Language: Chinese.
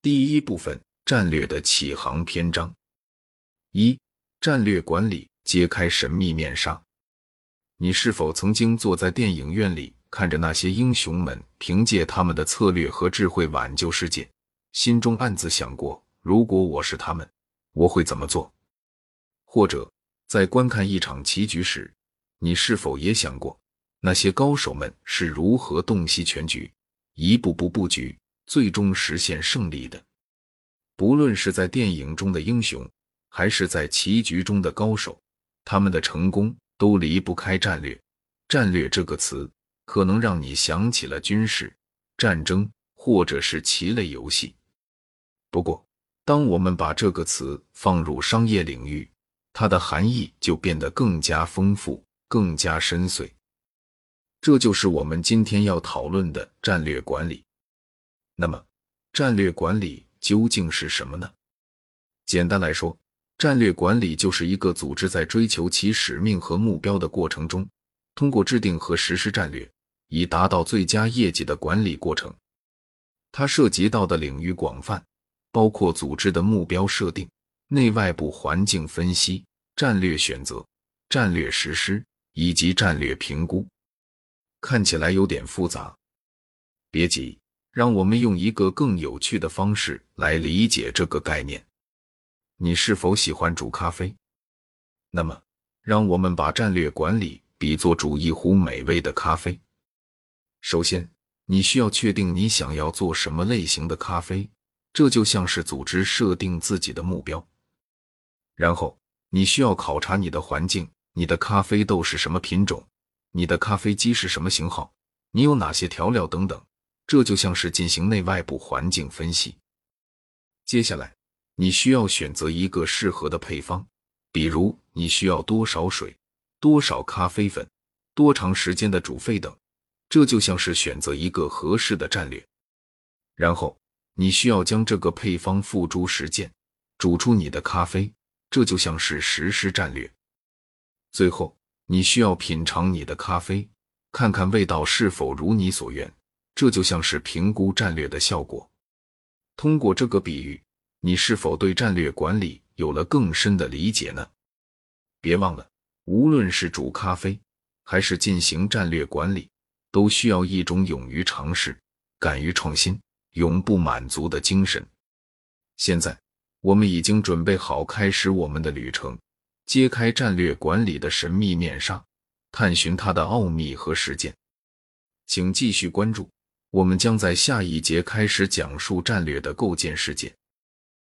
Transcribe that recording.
第一部分：战略的启航篇章。一、战略管理揭开神秘面纱。你是否曾经坐在电影院里，看着那些英雄们凭借他们的策略和智慧挽救世界，心中暗自想过：如果我是他们，我会怎么做？或者在观看一场棋局时，你是否也想过，那些高手们是如何洞悉全局，一步步布局？最终实现胜利的，不论是在电影中的英雄，还是在棋局中的高手，他们的成功都离不开战略。战略这个词，可能让你想起了军事、战争，或者是棋类游戏。不过，当我们把这个词放入商业领域，它的含义就变得更加丰富、更加深邃。这就是我们今天要讨论的战略管理。那么，战略管理究竟是什么呢？简单来说，战略管理就是一个组织在追求其使命和目标的过程中，通过制定和实施战略，以达到最佳业绩的管理过程。它涉及到的领域广泛，包括组织的目标设定、内外部环境分析、战略选择、战略实施以及战略评估。看起来有点复杂，别急。让我们用一个更有趣的方式来理解这个概念。你是否喜欢煮咖啡？那么，让我们把战略管理比作煮一壶美味的咖啡。首先，你需要确定你想要做什么类型的咖啡，这就像是组织设定自己的目标。然后，你需要考察你的环境，你的咖啡豆是什么品种，你的咖啡机是什么型号，你有哪些调料等等。这就像是进行内外部环境分析。接下来，你需要选择一个适合的配方，比如你需要多少水、多少咖啡粉、多长时间的煮沸等。这就像是选择一个合适的战略。然后，你需要将这个配方付诸实践，煮出你的咖啡。这就像是实施战略。最后，你需要品尝你的咖啡，看看味道是否如你所愿。这就像是评估战略的效果。通过这个比喻，你是否对战略管理有了更深的理解呢？别忘了，无论是煮咖啡，还是进行战略管理，都需要一种勇于尝试、敢于创新、永不满足的精神。现在，我们已经准备好开始我们的旅程，揭开战略管理的神秘面纱，探寻它的奥秘和实践。请继续关注。我们将在下一节开始讲述战略的构建事件。